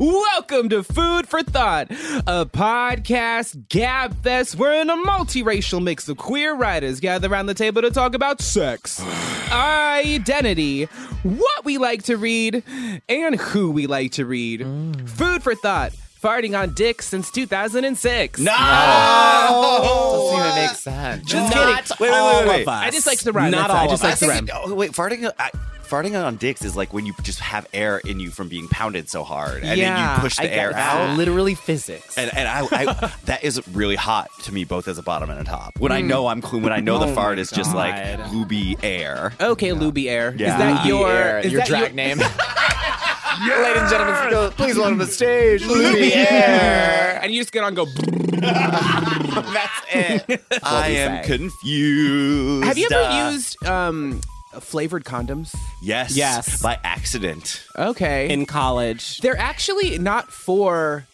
Welcome to Food for Thought, a podcast gab fest wherein a multiracial mix of queer writers gather around the table to talk about sex, identity, what we like to read, and who we like to read. Mm. Food for Thought, farting on dick since 2006. No! Ah! Doesn't even make sense. Just Not kidding. Wait, wait, wait, wait. I just like the rhyme. Not that's all I just of like us. the I rhyme. oh, wait, farting. I, farting on dicks is like when you just have air in you from being pounded so hard, and then you push the I air out. Literally physics. And, and I, I, that is really hot to me, both as a bottom and a top. When I know I'm clean, when I know the Oh fart my is just like God. looby air. Okay, Luby Air. Yeah. Is that Luby your Air, is your that drag name? Ladies and gentlemen, please welcome to the stage, Luby Air. And you just get on and go. That's it. I we am say. confused. Have you ever Uh, used um, Uh, flavored condoms? Yes. Yes. By accident. Okay. in college. they're actually not for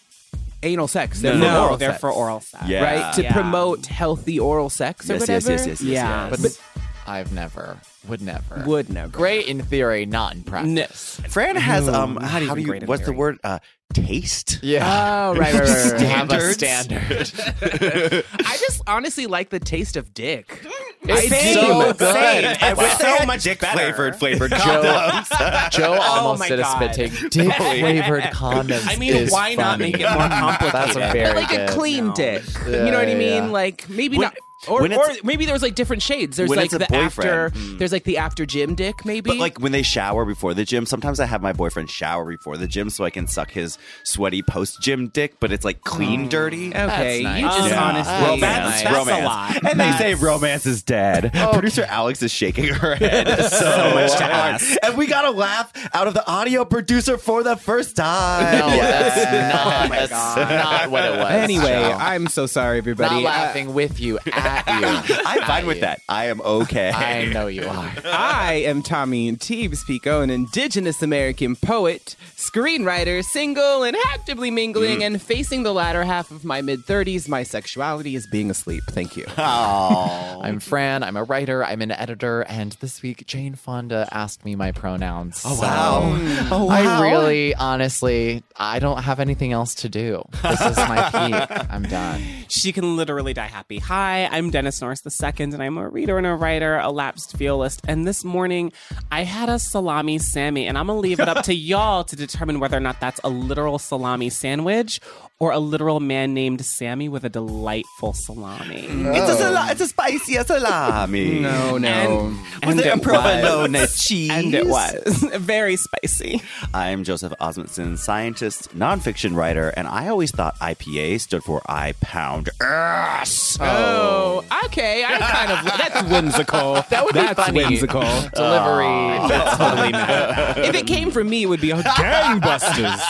anal sex. They're No, for no, oral they're sex, for oral sex. Yeah. Right? To Yeah. promote healthy oral sex or Yes, whatever. yes, yes, yes, yes, Yeah. yes. But- I've never, would never. Would never. Great in theory, not in practice. Fran has um. not How do even you? great in What's the word? Uh, taste. Yeah. Oh, right, right, right, right. Have a standard. I just honestly like the taste of dick. It's I so do. good. And with so so much dick better. flavored flavored Joe, condoms. Joe almost my did a spit take. Dick flavored condoms. I mean, is why not make it more complicated? That's a very like good. a clean No. dick. Yeah, you know what I mean? yeah. Like maybe When- not. Or, when or it's- maybe there's like different shades. There's like the boyfriend. after. There's like the after gym dick, maybe. But like when they shower before the gym, sometimes I have my boyfriend shower before the gym so I can suck his sweaty post gym dick, but it's like clean dirty. okay, That's nice. you just Yeah. honestly. That's romance, nice. That's a romance. lot. And they say romance is dead. Producer Alex is shaking her head so, much to ask. And we got a laugh out of the audio producer for the first time. No, that's not. Oh my that's God. not what it was. Anyway, Joe. I'm so sorry, everybody. not Uh, laughing with you at you. I'm At fine with that. I am okay. I know you are. I am Tommy Teebs Pico, an indigenous American poet, screenwriter, single and actively mingling mm. and facing the latter half of my mid 30s. My sexuality is being asleep. Thank you. Oh. I'm Fran. I'm a writer. I'm an editor. And this week, Jane Fonda asked me my pronouns. Oh, so wow. Mm. Oh, I really, honestly, I don't have anything else to do. This is my peak. I'm done. She can literally die happy. Hi, I'm Dennis Norris II, and I'm a reader and a writer, a lapsed violist. And this morning, I had a salami Sammy, and I'm gonna leave it up to y'all to determine whether or not that's a literal salami sandwich or a literal man named Sammy with a delightful salami. It's a sala- it's a spicy salami. No, no. With And a it provolone was. cheese. And it was very spicy. I'm Joseph Osmundson, scientist, nonfiction writer, and I always thought IPA stood for I Pound Ass. Oh, okay. I kind of that's whimsical. That would be that's funny. whimsical. Delivery. That's totally not. If it came from me, it would be a gangbusters.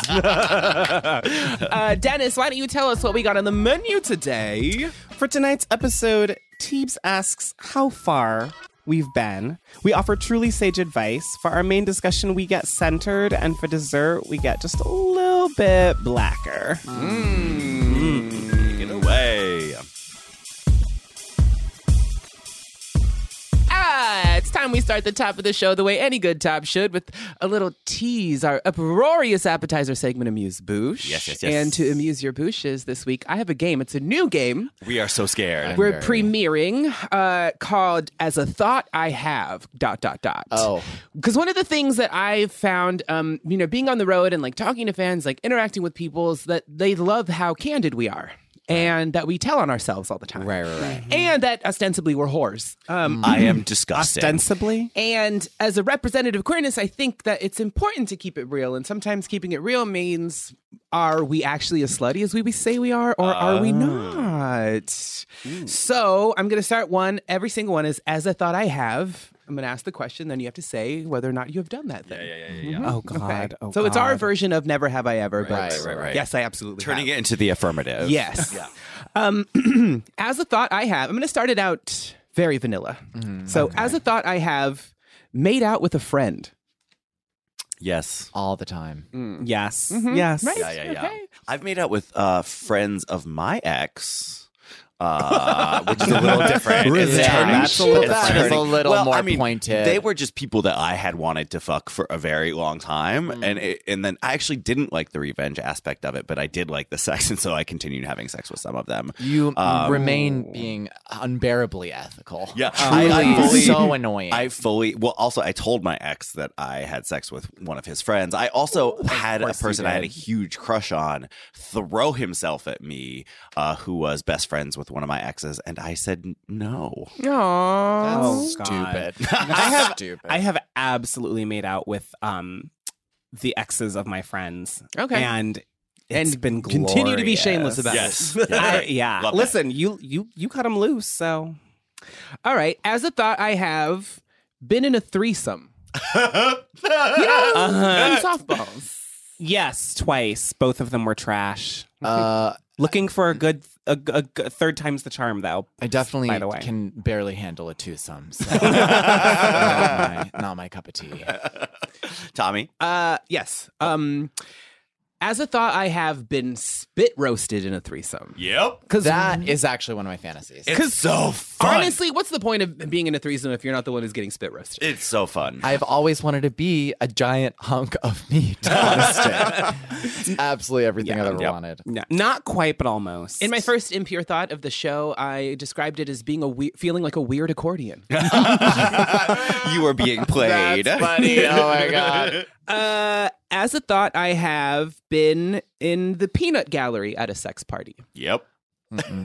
uh, Dennis, why don't you tell us what we got on the menu today? For tonight's episode, Teebs asks how far we've been. We offer truly sage advice. For our main discussion, we get centered, and for dessert, we get just a little bit blacker. Hmm. Take it away. Time we start the top of the show the way any good top should with a little tease, our uproarious appetizer segment, Amuse Bouche. Yes, yes, yes. And to amuse your bouches this week, I have a game. It's a new game. We are so scared. We're very- premiering uh, called As a Thought I Have, dot, dot, dot. Oh. Because one of the things that I've found, um, you know, being on the road and like talking to fans, like interacting with people, is that they love how candid we are. And that we tell on ourselves all the time. Right, right, right. Mm-hmm. And that ostensibly we're whores. Um, I am disgusted. Ostensibly. and as a representative of queerness, I think that it's important to keep it real. And sometimes keeping it real means are we actually as slutty as we say we are, or are we ah. not? Hmm. So I'm going to start one. Every single one is as I thought I have. I'm going to ask the question, then you have to say whether or not you have done that thing. Yeah, yeah, yeah. Oh God. Oh, so it's our God. version of never have I ever, but Right, right, right. yes, I absolutely Turning have. it into the affirmative. Yes. Um, as a thought I have, I'm going to start it out very vanilla. Mm-hmm. so, as a thought I have, made out with a friend. Yes. All the time. Yes. Mm-hmm. Yes. Right? Yeah, yeah, yeah. Okay. I've made out with uh, friends of my ex. Uh, which is a little different. It's Yeah, turning- that's a little- it's that is a little well, more I mean, pointed. They were just people that I had wanted to fuck for a very long time, Mm. and it, and then I actually didn't like the revenge aspect of it, but I did like the sex, and so I continued having sex with some of them. You Um, remain being unbearably ethical. Yeah, Truly I- I fully- so annoying. I fully well. Also, I told my ex that I had sex with one of his friends. I also had a person I had a huge crush on throw himself at me, uh, who was best friends with one of my exes, and I said no. That's Oh, God. stupid. I have stupid. I have absolutely made out with um the exes of my friends. Okay. And it's And been continue to be shameless about Yes. it. I- yeah. Love that. Listen, you you you cut them loose, so All right. As a thought I have, been in a threesome. you know, Uh-huh. in softballs. Yes, twice. Both of them were trash. uh, Looking for a good a, a- a third time's the charm though. I definitely By the way. can barely handle a twosome. So not, my, not my cup of tea. Tommy, Uh, yes. Um, as a thought I have been spit roasted in a threesome. yep, Because That is actually one of my fantasies. it's so fun. honestly, what's the point of being in a threesome if you're not the one who's getting spit roasted? it's so fun. I've always wanted to be a giant hunk of meat on a stick. It's absolutely everything I've ever Yep. wanted. No, not quite, but almost. In my first impure thought of the show, I described it as being a we- feeling like a weird accordion. you are being played. funny. Oh my god. uh, as a thought, I have been in the peanut gallery at a sex party Yep.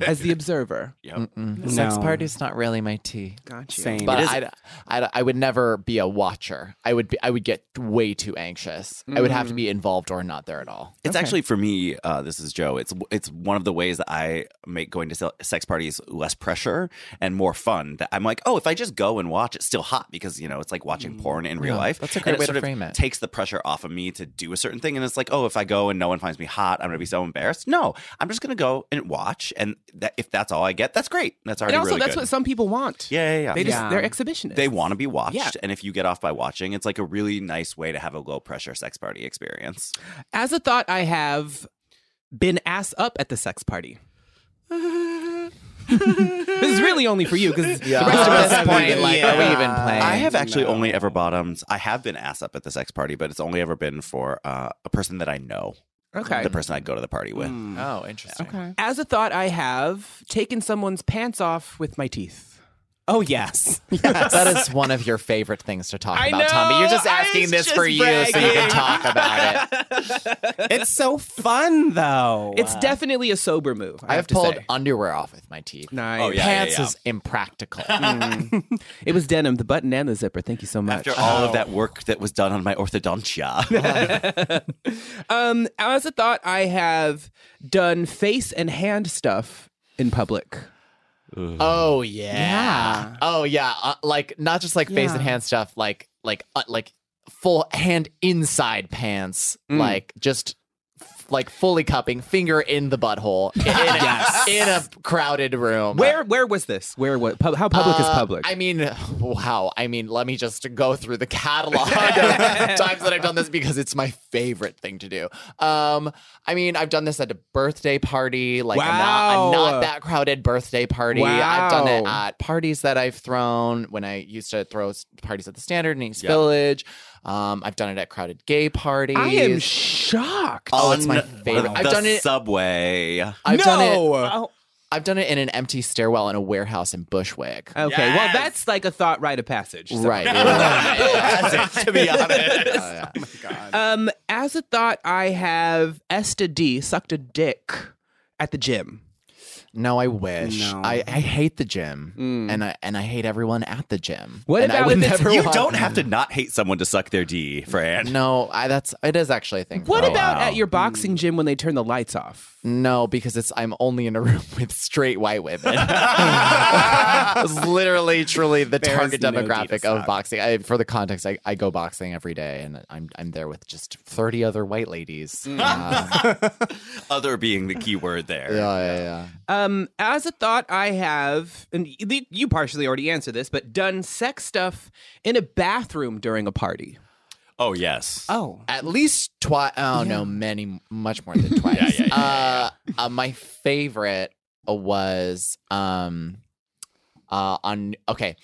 As the observer. Yep. Sex No. party's not really my tea. Gotcha. Same. But I'd, I'd, I would never be a watcher. I would be. I would get way too anxious. I would have to be involved or not there at all. It's actually for me. Uh, this is Joe. It's it's one of the ways that I make going to se- sex parties less pressure and more fun. That I'm like, oh, if I just go and watch, it's still hot because you know it's like watching porn in real Yeah, life. that's a And great way sort to of frame it. Takes the pressure off of me to do a certain thing, and it's like, oh, if I go and no one finds me hot, I'm gonna be so embarrassed. No, I'm just gonna go and watch, and that, if that's all I get, that's great. That's already And also, really that's good. what some people want. yeah, yeah, yeah. They just Yeah. they're exhibitionists. They want to be watched, Yeah. and if you get off by watching, it's like a really nice way to have a low pressure sex party experience. As a thought, I have been ass up at the sex party. this is really only for you because Yeah. the rest of At us this have point, like, are we even playing? I have actually No. only ever bottomed. I have been ass up at the sex party, but it's only ever been for uh, a person that I know. Okay. The person I'd go to the party with. Hmm. Oh, interesting. Okay. As a thought, I have taken someone's pants off with my teeth. Oh yes. That is one of your favorite things to talk I about, know, Tommy. You're just I asking this just for you so you can talk about it. it's so fun though. It's definitely a sober move. I I have have to pulled say. underwear off with my teeth. Nice. Oh, yeah. Pants is impractical. It was denim, the button and the zipper. Thank you so much. After all of that work that was done on my orthodontia. Um, as a thought, I have done face and hand stuff in public. Oh yeah. Yeah. Oh yeah. Uh, like not just like face and hand stuff, like like uh, like full hand inside pants, like just f- like fully cupping, finger in the butthole in, Yes. in a crowded room. Where where was this? Where was Pub, how public is Uh, public? I mean, wow. I mean, let me just go through the catalog of times that I've done this because it's my favorite thing to do. Um, I mean, I've done this at a birthday party, like a, not, Wow. a not that crowded birthday party. I've done it at parties that I've thrown when I used to throw parties at the Standard in East Yep. Village. Um, I've done it at crowded gay parties. I am shocked. Oh, it's my favorite. the I've done it. Subway. I've done it. Oh, I've done it in an empty stairwell in a warehouse in Bushwick. Okay, well Yes. that's like a thought rite of passage. So- Right. right. to be honest. Oh, yeah. Um, as a thought, I have Esta D sucked a dick at the gym. No, I wish. No. I, I hate the gym, mm. and I and I hate everyone at the gym. What and I about would if never You want- don't have to not hate someone to suck their D, Fran. No, I that's it is actually a thing. What for me. about wow. at your boxing gym when they turn the lights off? No, because it's I'm only in a room with straight white women. it's literally, truly the There target is no demographic of talk. boxing. I, for the context, I, I go boxing every day, and I'm I'm there with just 30 other white ladies. Mm. Uh, Other being the key word there. yeah, yeah, yeah. Uh, Um, as a thought, I have, and you partially already answered this, but done sex stuff in a bathroom during a party. Oh yes. Oh. At least twice. Oh no, many, much more than twice. Yeah, yeah, yeah, uh, uh, my favorite was um, uh, on okay,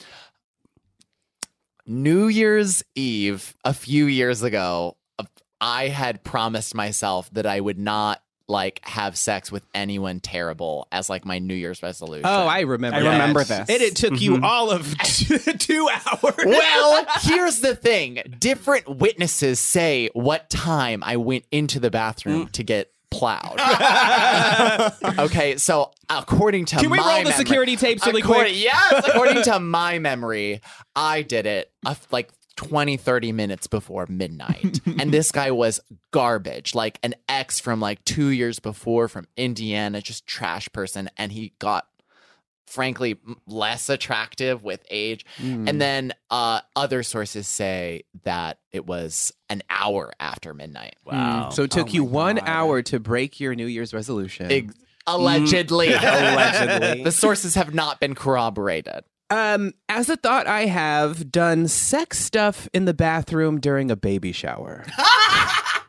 New Year's Eve a few years ago. uh, I had promised myself that I would not like have sex with anyone terrible as like my New Year's resolution. Oh, I remember. I that. remember this. And it took you all of two hours. well, here's the thing. Different witnesses say what time I went into the bathroom to get plowed. okay, so according to Can we my roll the memory- security tapes really according- quick? Yes, according to my memory, I did it uh, like 20, 30 minutes before midnight. and this guy was garbage, like an ex from like two years before from Indiana, just trash person. And he got frankly less attractive with age. Hmm. And then uh, other sources say that it was an hour after midnight. Wow. So it took Oh you one God. hour to break your New Year's resolution. Ex- allegedly. Allegedly. the sources have not been corroborated. Um, as a thought, I have done sex stuff in the bathroom during a baby shower.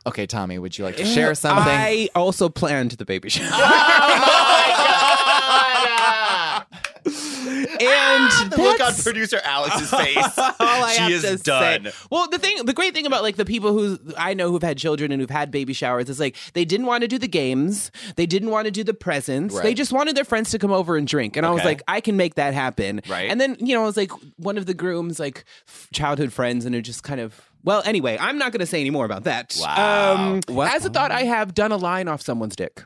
Okay, Tommy, would you like to share something? I also planned the baby shower. And the look on producer Alex's face. all I she have is to done. say. Well, the thing, the great thing about like the people who I know who've had children and who've had baby showers is like they didn't want to do the games, they didn't want to do the presents, they just wanted their friends to come over and drink. And I was like, I can make that happen. Right. And then you know, I was like one of the grooms, like childhood friends, and it just kind of. Well, anyway, I'm not going to say any more about that. Wow. Um? As a thought, I have done a line off someone's dick.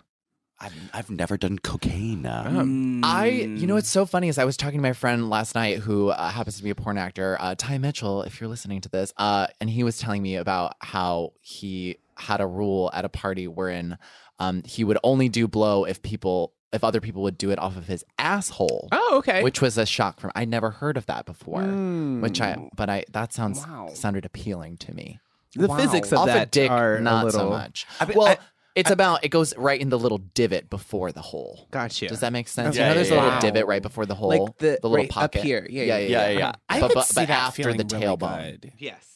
I've, I've never done cocaine. I, you know, what's so funny is I was talking to my friend last night who uh, happens to be a porn actor, uh, Ty Mitchell, if you're listening to this, uh, and he was telling me about how he had a rule at a party wherein um, he would only do blow if people, if other people would do it off of his asshole. Oh, okay. Which was a shock from I never heard of that before. Which I, but I that sounds Wow. sounded appealing to me. the Wow. physics of Off that a dick, are not a little. so much. I mean, well, I- it's about it goes right in the little divot before the hole. Gotcha. Does that make sense? Yeah, you know, there's yeah, a little yeah. divot right before the hole, Like the- little right up pocket here. Yeah, yeah, yeah, yeah. yeah, yeah. I but, could but, see but that after the feeling really tailbone. good. Yes.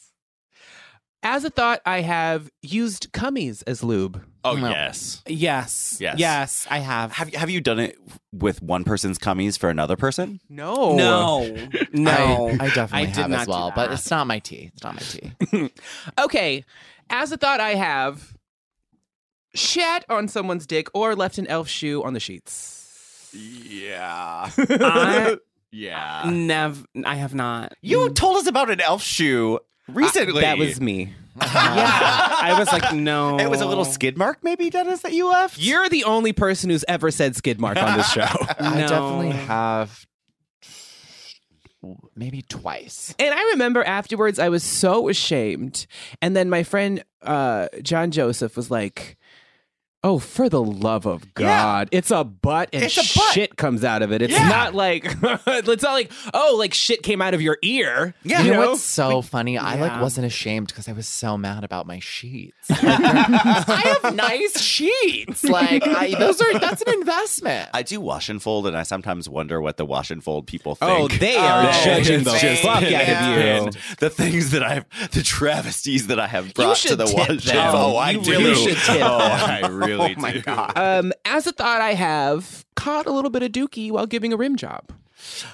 As a thought, I have used cummies as lube. Oh No. yes. Yes. Yes. Yes, I have. Have Have you done it with one person's cummies for another person? No. No. No. I, I definitely did have not as do well, but that. it's not my tea. It's not my tea. Okay. As a thought, I have shat on someone's dick or left an elf shoe on the sheets. Yeah. I yeah. never. I have not. You told us about an elf shoe recently. that was me. Yeah. I was like, no. It was a little skid mark, maybe, Dennis, that you left. You're the only person who's ever said skid mark on this show. I definitely have maybe twice. And I remember afterwards, I was so ashamed. And then my friend uh, John Joseph was like, "Oh, for the love of God, it's a butt and It's a butt. shit comes out of it. It's Yeah. not like it's not like oh, like shit came out of your ear. Yeah. You know know? what's so funny? I like wasn't ashamed because I was so mad about my sheets. Like, I have nice sheets. Like I, those are that's an investment. I do wash and fold, and I sometimes wonder what the wash and fold people oh, think. Oh, they are Oh, judging the fuck out yeah. of you. And the things that I've, the travesties that I have brought to the wash. them. and Oh, I You do. really should tip Oh. I really Oh my do. God. Um, as a thought, I have caught a little bit of dookie while giving a rim job.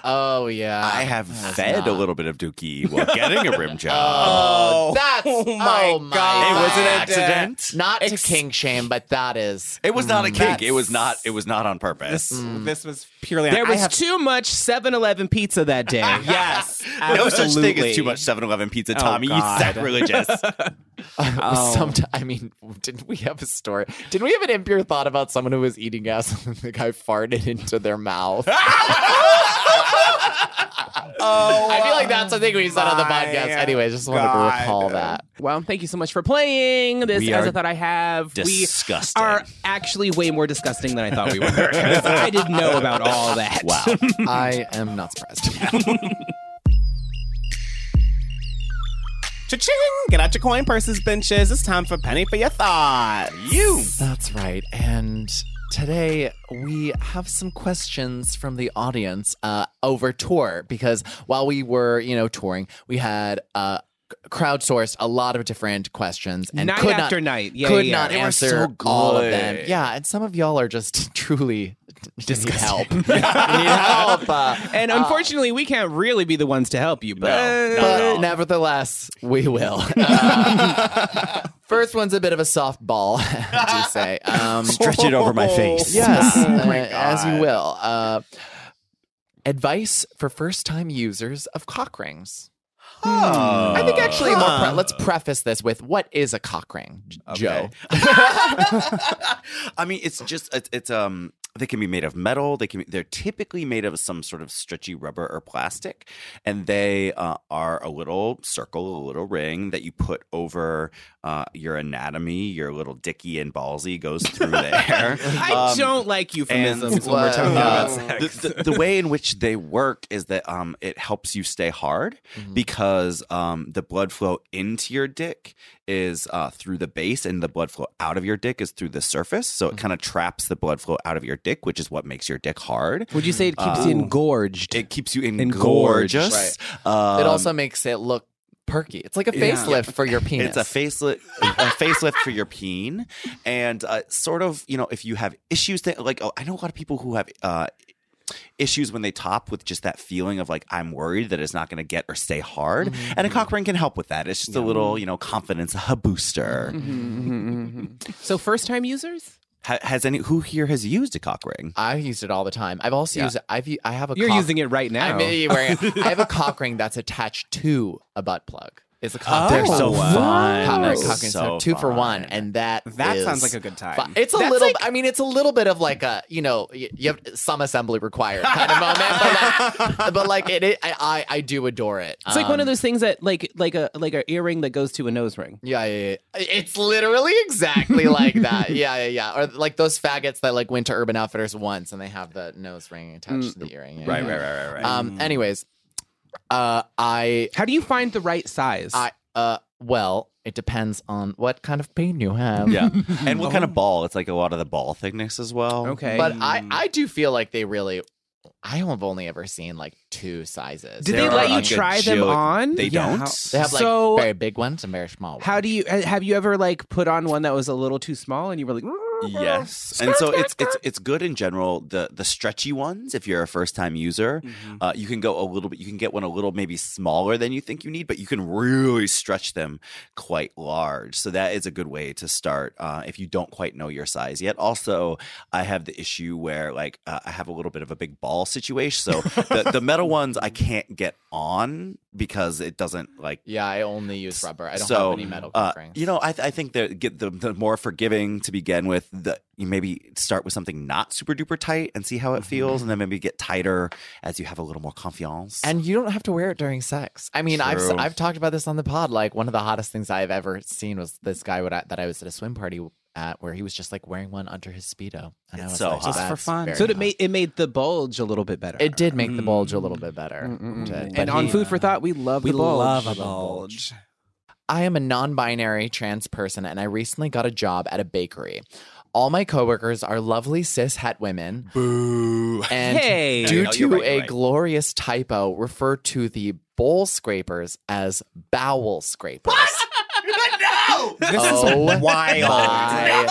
Oh yeah, I have That's fed a little bit of Dookie while getting a rim job. Oh, oh that's Oh my oh my God. it was an accident. Not to king shame, but that is. It was not a kink. It was not. It was not on purpose. This, mm. this was purely. There I was have, too much 7-Eleven pizza that day. yes, No such thing as too much 7-Eleven pizza, Oh, Tommy. you God. sacrilegious. Uh, oh. Somet- I mean, didn't we have a story? Didn't we have an impure thought about someone who was eating gas and the guy farted into their mouth? Oh, I feel like that's something we said on the my podcast. Anyway, just wanted God. to recall that. Well, thank you so much for playing this We as are I thought I have. disgusting. We are actually way more disgusting than I thought we were. 'cause I didn't know about all that. wow. I am not surprised. Cha-ching! Get out your coin purses, benches. It's time for penny for your thought. You. That's right. And today we have some questions from the audience uh, over tour because while we were, you know, touring, we had uh, crowdsourced a lot of different questions and Night could after not, night. Yeah, could yeah, not They answer so all of them. Yeah, and some of y'all are just truly need help. need help. Uh, And unfortunately, we can't really be the ones to help you. But but nevertheless, we will. Uh, first one's a bit of a softball, I do say. Um, Stretch it over my face. Yes, Oh uh, my as you will. Uh, advice for first-time users of cock rings. I think actually, more pre- let's preface this with what is a cock ring, J- Joe? I mean, it's just it's, it's um they can be made of metal. They can be, they're typically made of some sort of stretchy rubber or plastic, and they uh, are a little circle, a little ring that you put over uh, your anatomy. Your little dicky and ballsy goes through there. I Um, don't like euphemisms when we're talking about uh, sex. the, the, the way in which they work is that um, it helps you stay hard because um, the blood flow into your dick is uh, through the base and the blood flow out of your dick is through the surface. So it kind of traps the blood flow out of your dick, which is what makes your dick hard. Would you say it keeps you engorged? It keeps you Engorged. engorgeous. it Um, also makes it look perky. It's like a Yeah. facelift for your penis. It's a facelift, a facelift for your peen, and uh, sort of, you know, if you have issues that, like, oh, I know a lot of people who have uh, issues when they top with just that feeling of like I'm worried that it's not going to get or stay hard, mm-hmm. and a cock ring can help with that. It's just a little, you know, confidence a booster. Mm-hmm. so first time users? Has any who here has used a cock ring? I used it all the time. I've also Yeah. used. I've I have a. You're cock- using it right now. I mean, wearing- I have a cock ring that's attached to a butt plug. It's a cock. They're so Cock- fun. Cock, They're ring, cock ring. so So two for one, and that That is sounds like a good time. fun. It's a That's little. like- I mean, it's a little bit of like a you know y- you have some assembly required kind of moment, but like, but like it, it I, I I do adore it. It's like one of Um, those things that like like a like an earring that goes to a nose ring. Yeah, yeah, yeah. It's literally exactly like that. Yeah, yeah, yeah. Or like those faggots that like went to Urban Outfitters once and they have the nose ring attached to the earring. Yeah, Right, yeah. right, right, right, right. Um. Anyways, uh, I, How do you find the right size? I, uh, well, it depends on what kind of pain you have. yeah, and what kind of ball? It's like a lot of the ball thickness as well. okay. But I, I do feel like they really. I have only ever seen like two sizes. Did There they are let a you good try them jill- on? They Yeah, don't. how- They have like So- very big ones and very small ones. How do you have you ever like put on one that was a little too small and you were like Yes, and so it's it's it's good in general. The the stretchy ones, if you're a first time user, uh, you can go a little bit. You can get one a little maybe smaller than you think you need, but you can really stretch them quite large. So that is a good way to start uh, if you don't quite know your size yet. Also, I have the issue where like uh, I have a little bit of a big ball situation, so the the metal ones I can't get on because it doesn't like Yeah, I only use rubber. I don't so, have any metal uh. You know, I, th- I think that get the, the more forgiving to begin with. The you maybe start with something not super duper tight and see how it feels, and then maybe get tighter as you have a little more confiance. And you don't have to wear it during sex. I mean, I've I've talked about this on the pod. Like one of the hottest things I've ever seen was this guy would, that I was at a swim party at, where he was just like wearing one under his speedo, and I was so like, hot. Just for fun." So it hot." made it made the bulge a little bit better. It did make the bulge a little mm. bit better. It did. And on he- food for thought, we love we the bulge. love a bulge. I am a non-binary trans person, and I recently got a job at a bakery. All my coworkers are lovely cis het women. Boo. And Hey. due No, to right, a right. glorious typo, refer to the bowl scrapers as bowel scrapers. no. This Oh is wild. my God.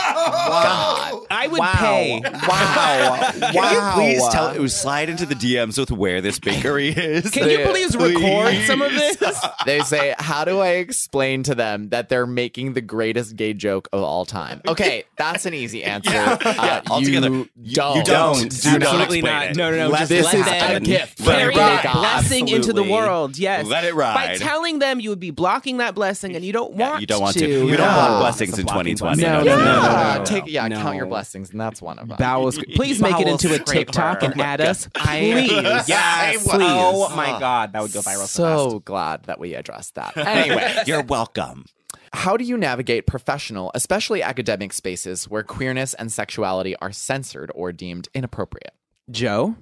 I would Wow. pay. Wow. Can you please tell it slide into the DMs with where this bakery is? Can you please record some of this? They say, How do I explain to them that they're making the greatest gay joke of all time? Okay, that's an easy answer. Uh, altogether, you you- don't. you don't. Do Absolutely explain not. No, no, no. Let just This let is them a gift. Let it carry ride. that blessing into the world. Yes. Let it ride. By telling them you would be blocking that blessing and you don't Yeah, want you don't want to. to. We don't want uh, blessings in 2020. blessing. No, no, yeah, no, no, no. take yeah, count your blessings, and that's one of them. Bowels. Please make it into a. TikTok and add us. Please. yes, I will. Oh my god, that would go viral so so glad that we addressed that. Anyway, You're welcome. how do you navigate professional, especially academic spaces where queerness and sexuality are censored or deemed inappropriate? Joe?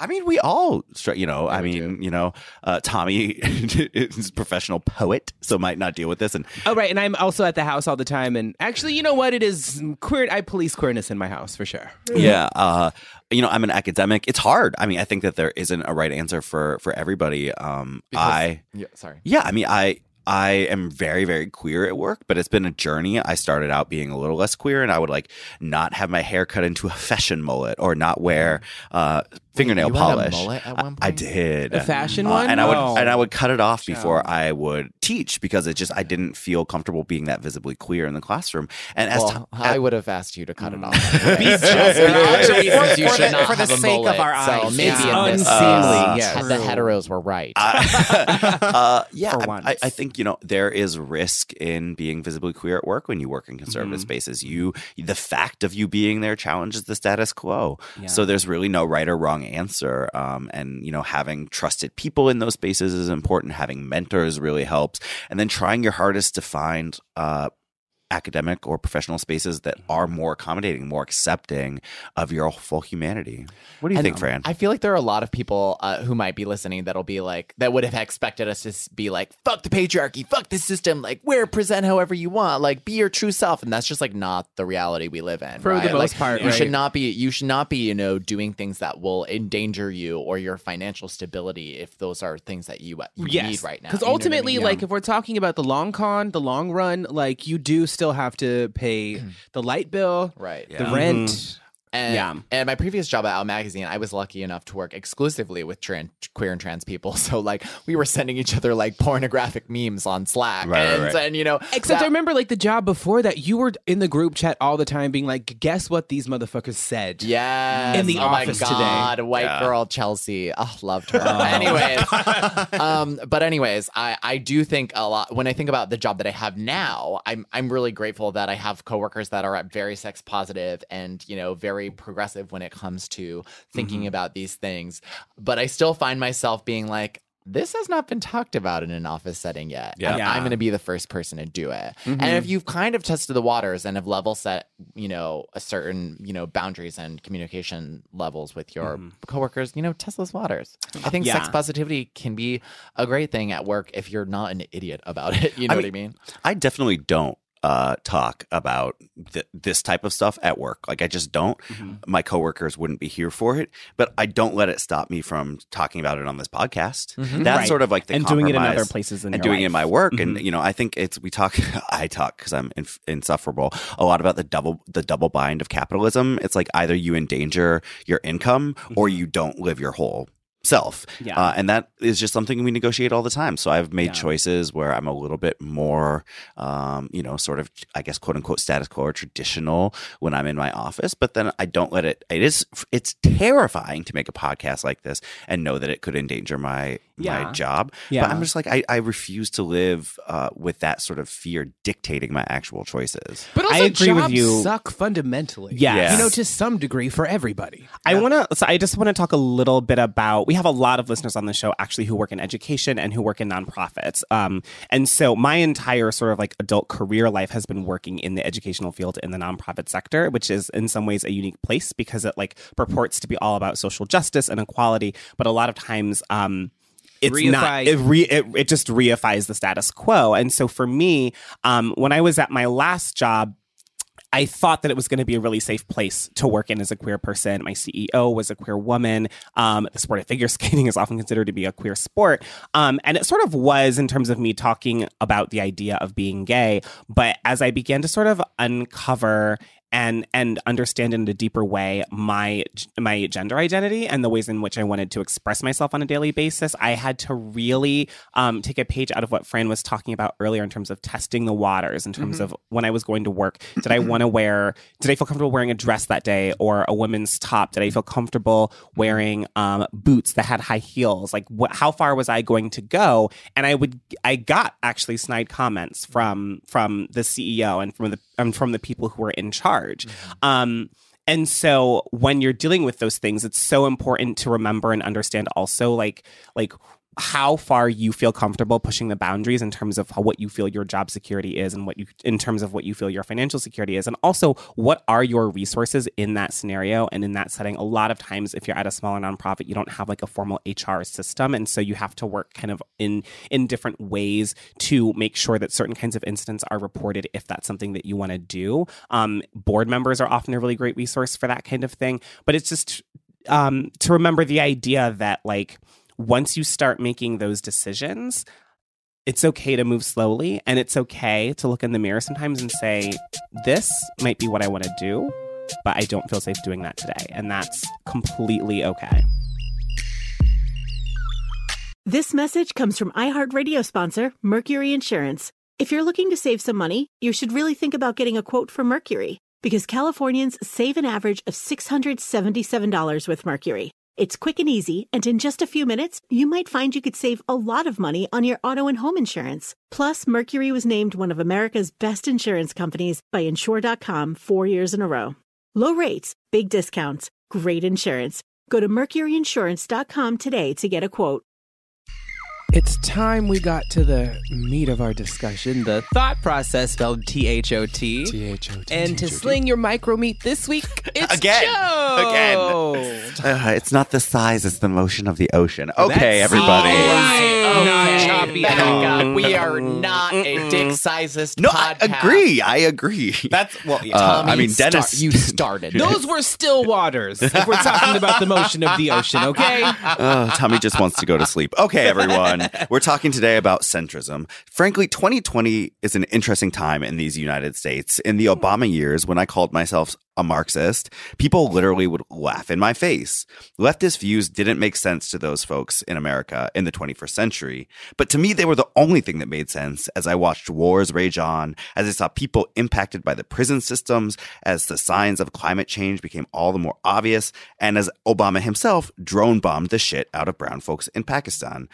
I mean, we all, you know, I mean, you know, uh, Tommy is a professional poet, so might not deal with this. And Oh, right. And I'm also at the house all the time. And actually, you know what? It is queer. I police queerness in my house for sure. yeah, uh, you know, I'm an academic. It's hard. I mean, I think that there isn't a right answer for for everybody. Um, I, yeah, sorry. yeah, I mean, I. I am very, very queer at work, but it's been a journey. I started out being a little less queer, and I would like not have my hair cut into a fashion mullet or not wear uh, fingernail you had a polish. mullet at one I point? did A fashion Uh, one? and I would and I would cut it off before I would teach because it just I didn't feel comfortable being that visibly queer in the classroom. And as Well, ti- I would have asked you to cut it off. Be just- lots of you for should the- not for the have a sake of mullet, our So eyes. maybe It's in this unseemly, uh, yes. the heteros were right. uh, yeah, For I- once. I, I think you know there is risk in being visibly queer at work when you work in conservative spaces. You, the fact of you being there challenges the status quo. So there's really no right or wrong answer. Um, and you know, having trusted people in those spaces is important. Having mentors really helps, and then trying your hardest to find. Uh, academic or professional spaces that are more accommodating, more accepting of your full humanity. What do you And think, Fran? I feel like there are a lot of people uh, who might be listening that'll be like, that would have expected us to be like, fuck the patriarchy, fuck the system, like, wear, present however you want, like, be your true self. And that's just like not the reality we live in. For the most Like, part, you right. should not be, you should not be, you know, doing things that will endanger you or your financial stability if those are things that you, you need right now. Because You know I ultimately, mean? like, if we're talking about the long con, the long run, like, you do still have to pay the light bill, Right. the rent. Mm-hmm. And, Yeah. and my previous job at Out Magazine, I was lucky enough to work exclusively with tran- queer and trans people. So like we were sending each other like pornographic memes on Slack, Right, right, and, right. and you know, Except that- I remember, like, the job before that, you were in the group chat all the time being like, guess what these motherfuckers said? Yeah, in the oh my office today. God, White Yeah. girl Chelsea. Oh, loved her. anyways, um, but anyways, I, I do think a lot when I think about the job that I have now, I'm I'm really grateful that I have coworkers that are very sex positive and you know very progressive when it comes to thinking mm-hmm. about these things. But I still find myself being like. This has not been talked about in an office setting yet. Yeah. Yeah. I'm going to be the first person to do it. And if mm-hmm. you've kind of tested the waters and have level set, you know, a certain, you know, boundaries and communication levels with your mm-hmm. coworkers, you know, test those waters. I think Yeah. sex positivity can be a great thing at work if you're not an idiot about it. You know I what I mean- mean? I definitely don't uh, talk about th- this type of stuff at work. Like I just don't. Mm-hmm. My coworkers wouldn't be here for it, but I don't let it stop me from talking about it on this podcast. That's Right. sort of like the And doing it in other places in and doing it in my work. Mm-hmm. And you know, I think it's we talk. I talk because I'm in, insufferable. A lot about the double the double bind of capitalism. It's like either you endanger your income or you don't live your whole self. Yeah. Uh, and that is just something we negotiate all the time. So I've made Yeah. choices where I'm a little bit more, um, you know, sort of, I guess, quote unquote, status quo or traditional when I'm in my office. But then I don't let it. It is. It's terrifying to make a podcast like this and know that it could endanger my my job. Yeah. But I'm just like I, I refuse to live uh, with that sort of fear dictating my actual choices. But also, I agree with jobs you. suck fundamentally. Yes. You know, to some degree for everybody. I want to. So I just want to talk a little bit about. We have a lot of listeners on the show actually who work in education and who work in nonprofits. Um, and so my entire sort of like adult career life has been working in the educational field in the nonprofit sector, which is in some ways a unique place because it like purports to be all about social justice and equality, but a lot of times. Um, it's not it, re, it it just reifies the status quo and so for me um when i was at my last job I thought that it was going to be a really safe place to work in as a queer person. My CEO was a queer woman. Um, the sport of figure skating is often considered to be a queer sport. Um, and it sort of was in terms of me talking about the idea of being gay. But as I began to sort of uncover and and understand in a deeper way my my gender identity and the ways in which I wanted to express myself on a daily basis. I had to really um, take a page out of what Fran was talking about earlier in terms of testing the waters, in terms mm-hmm. of when I was going to work. Did I want to wear? Did I feel comfortable wearing a dress that day or a women's top? Did I feel comfortable wearing um, boots that had high heels? Like, how far was I going to go? And I would I got actually snide comments from from the CEO and from the and from the people who are in charge charge. Mm-hmm. Um, and so when you're dealing with those things, it's so important to remember and understand also like like how far you feel comfortable pushing the boundaries in terms of how, what you feel your job security is and what you in terms of what you feel your financial security is. And also what are your resources in that scenario and in that setting? A lot of times if you're at a smaller nonprofit you don't have like a formal hr system. And so you have to work kind of in in different ways to make sure that certain kinds of incidents are reported if that's something that you want to do. Um, board members are often a really great resource for that kind of thing. But it's just um, to remember the idea that like once you start making those decisions, it's okay to move slowly and it's okay to look in the mirror sometimes and say, this might be what I want to do, but I don't feel safe doing that today. And that's completely okay. This message comes from iHeartRadio sponsor, Mercury Insurance. If you're looking to save some money, you should really think about getting a quote from Mercury because Californians save an average of $677 with Mercury. It's quick and easy, and in just a few minutes, you might find you could save a lot of money on your auto and home insurance. Plus, Mercury was named one of America's best insurance companies by Insure.com four years in a row. Low rates, big discounts, great insurance. Go to MercuryInsurance.com today to get a quote. It's time we got to the meat of our discussion, the thought process spelled T H O T. T H O T. And to sling your micro meat this week, it's again, Joe. again. Uh, it's not the size; it's the motion of the ocean. Okay, That's everybody. All right, Okay. not choppy back at up. We are not a dick sizest No, I podcast. agree. I agree. That's well, yeah. Uh, Tommy, I mean, start- Dennis. you started. Those were still waters. If we're talking about the motion of the ocean, okay? Oh, Tommy just wants to go to sleep. Okay, everyone. We're talking today about centrism. Frankly, 2020 is an interesting time in these United States. In the hmm. Obama years, when I called myself a Marxist, people literally would laugh in my face. Leftist views didn't make sense to those folks in America in the 21st century. But to me, they were the only thing that made sense as I watched wars rage on, as I saw people impacted by the prison systems, as the signs of climate change became all the more obvious, and as Obama himself drone bombed the shit out of brown folks in Pakistan.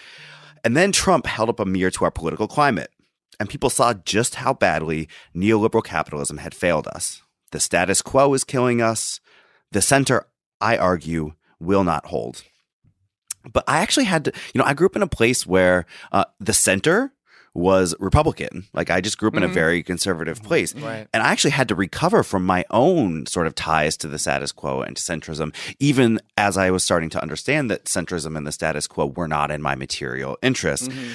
And then Trump held up a mirror to our political climate, and people saw just how badly neoliberal capitalism had failed us. The status quo is killing us. The center, I argue, will not hold. But I actually had to, you know, I grew up in a place where uh, the center was Republican. Like I just grew up in a mm-hmm. very conservative place. Right. And I actually had to recover from my own sort of ties to the status quo and to centrism, even as I was starting to understand that centrism and the status quo were not in my material interests. Mm-hmm.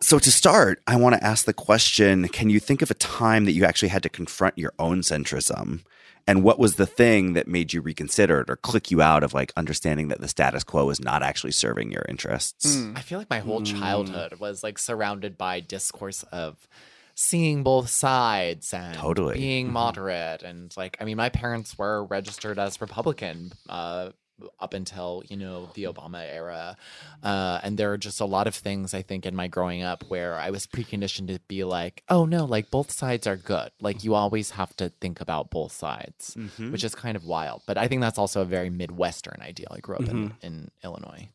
So to start, I want to ask the question Can you think of a time that you actually had to confront your own centrism? And what was the thing that made you reconsider it or click you out of like understanding that the status quo is not actually serving your interests? Mm. I feel like my whole childhood mm. was like surrounded by discourse of seeing both sides and Totally. being mm-hmm. moderate and like I mean my parents were registered as Republican uh up until you know the Obama era. Uh and there are just a lot of things I think in my growing up where I was preconditioned to be like oh no like both sides are good. Like you always have to think about both sides which is kind of wild. But I think that's also a very midwestern ideal. I grew up in in Illinois.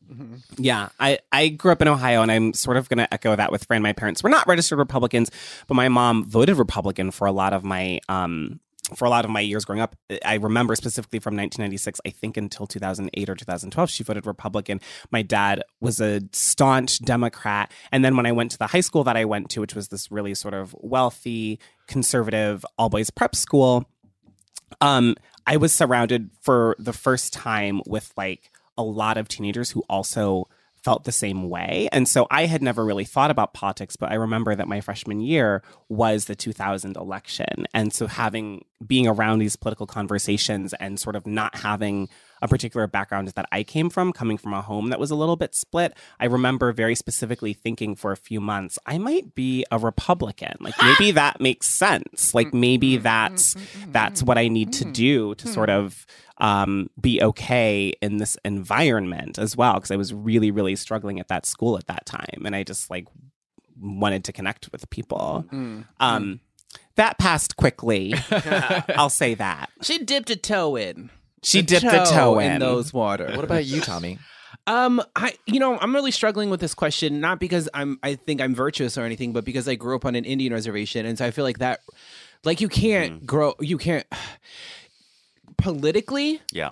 Yeah, I, I grew up in Ohio, and I'm sort of going to echo that with Fran. My parents were not registered Republicans, but my mom voted Republican for a lot of my um for a lot of my years growing up. I remember specifically from 1996, I think until 2008 or 2012, she voted Republican. My dad was a staunch Democrat, and then when I went to the high school that I went to, which was this really sort of wealthy, conservative, all boys prep school, um, I was surrounded for the first time with like a lot of teenagers who also felt the same way. And so I had never really thought about politics, but I remember that my freshman year was the 2000 election. And so having being around these political conversations and sort of not having a particular background that I came from, coming from a home that was a little bit split, I remember very specifically thinking for a few months, I might be a Republican. Like maybe that makes sense. Like mm-hmm. maybe mm-hmm. that's mm-hmm. that's what I need to do to sort of um, be okay in this environment as well. Because I was really, really struggling at that school at that time, and I just like wanted to connect with people. Um, that passed quickly. I'll say that. She dipped a toe in. She dipped a toe in. those water. What about you, Tommy? Um, I you know I'm really struggling with this question, not because I'm I think I'm virtuous or anything, but because I grew up on an Indian reservation, and so I feel like that, like you can't grow, you can't politically. Yeah.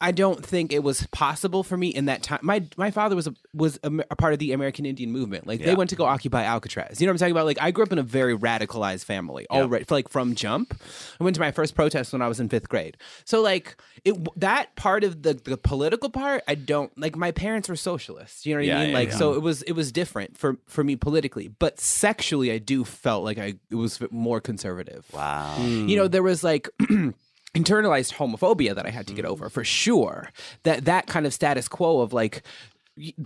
I don't think it was possible for me in that time. My my father was a, was a, a part of the American Indian movement. Like they went to go occupy Alcatraz. You know what I'm talking about? Like I grew up in a very radicalized family. Already, like from jump. I went to my first protest when I was in fifth grade. So like it that part of the the political part, I don't like. My parents were socialists. You know what Yeah, I mean? yeah, like yeah. so it was it was different for for me politically, but sexually, I do felt like I it was more conservative Wow. you know there was like internalized homophobia that i had to get over for sure. That that kind of status quo of like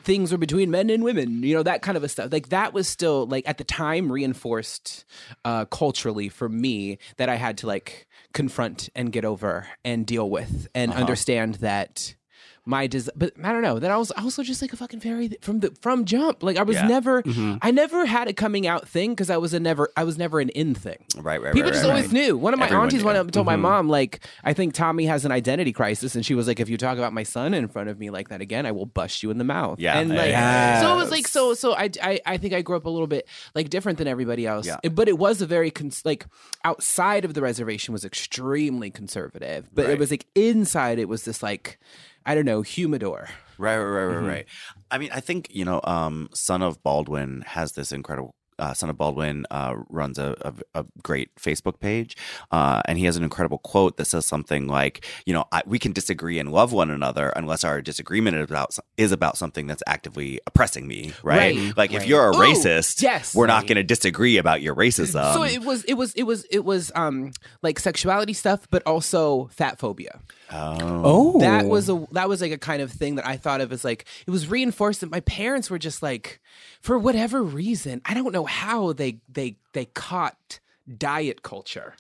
things were between men and women you know that kind of a stuff. Like that was still like at the time reinforced uh culturally for me that i had to like confront and get over and deal with and understand that my des- but I don't know. Then I was also just like a fucking fairy th- from the from jump. Like I was Yeah. never, mm-hmm. I never had a coming out thing because I was a never, I was never an in thing. Right, right, People right, just right, always right. knew. One of my Everyone aunties knew. went up and told my mm-hmm. mom, like, I think Tommy has an identity crisis, and she was like, if you talk about my son in front of me like that again, I will bust you in the mouth. Yeah. and like, Yes. so it was like, so, so I, I, I think I grew up a little bit like different than everybody else. Yeah. It- but it was a very cons- like outside of the reservation was extremely conservative, but it was like inside it was this like, I don't know, humidor. Right, right, right, right, Mm-hmm. right. I mean, I think you know, um, Son of Baldwin has this incredible. Uh, Son of Baldwin uh, runs a, a, a great Facebook page, uh, and he has an incredible quote that says something like, "You know, I, we can disagree and love one another unless our disagreement is about is about something that's actively oppressing me, right? Right, like if you're a Ooh, racist, yes. we're not going to disagree about your racism. so it was, it was, it was, it was, um, like sexuality stuff, but also fat phobia. Oh, that was a that was like a kind of thing that I thought of as like it was reinforced that my parents were just like for whatever reason I don't know how they they they caught diet culture.